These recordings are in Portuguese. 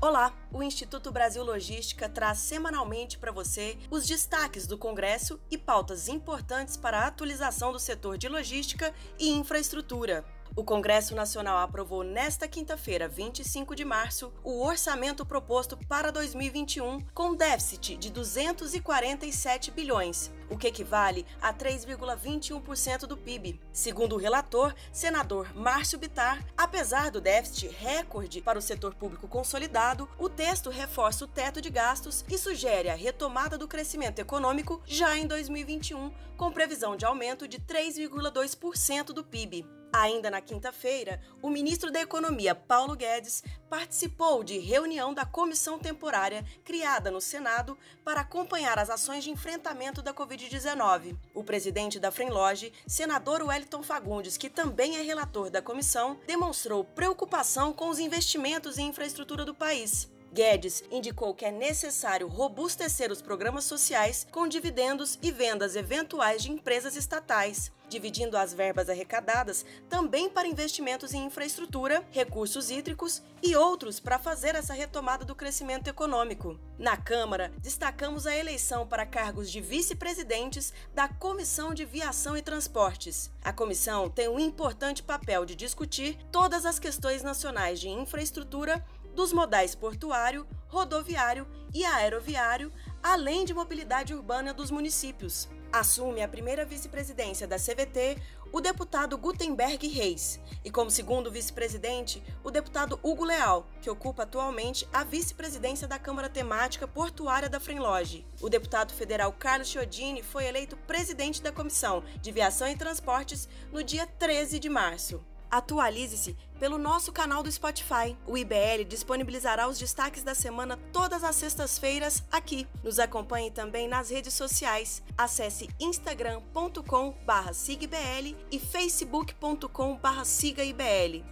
Olá! O Instituto Brasil Logística traz semanalmente para você os destaques do Congresso e pautas importantes para a atualização do setor de logística e infraestrutura. O Congresso Nacional aprovou nesta quinta-feira, 25 de março, o orçamento proposto para 2021 com déficit de 247 bilhões, o que equivale a 3,21% do PIB. Segundo o relator, senador Márcio Bitar, apesar do déficit recorde para o setor público consolidado, o texto reforça o teto de gastos e sugere a retomada do crescimento econômico já em 2021, com previsão de aumento de 3,2% do PIB. Ainda na quinta-feira, o ministro da Economia, Paulo Guedes, participou de reunião da comissão temporária criada no Senado para acompanhar as ações de enfrentamento da Covid-19. O presidente da Fremloge, senador Wellington Fagundes, que também é relator da comissão, demonstrou preocupação com os investimentos em infraestrutura do país. Guedes indicou que é necessário robustecer os programas sociais com dividendos e vendas eventuais de empresas estatais, dividindo as verbas arrecadadas também para investimentos em infraestrutura, recursos hídricos e outros para fazer essa retomada do crescimento econômico. Na Câmara, destacamos a eleição para cargos de vice-presidentes da Comissão de Viação e Transportes. A comissão tem um importante papel de discutir todas as questões nacionais de infraestrutura dos modais portuário, rodoviário e aeroviário, além de mobilidade urbana dos municípios. Assume a primeira vice-presidência da CVT o deputado Gutenberg Reis e, como segundo vice-presidente, o deputado Hugo Leal, que ocupa atualmente a vice-presidência da Câmara Temática Portuária da Fremloge. O deputado federal Carlos Chiodini foi eleito presidente da Comissão de Viação e Transportes no dia 13 de março. Atualize-se pelo nosso canal do Spotify. O IBL disponibilizará os destaques da semana todas as sextas-feiras aqui. Nos acompanhe também nas redes sociais. Acesse instagram.com/sigbl e facebook.com/sigaibl.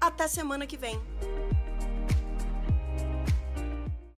Até semana que vem.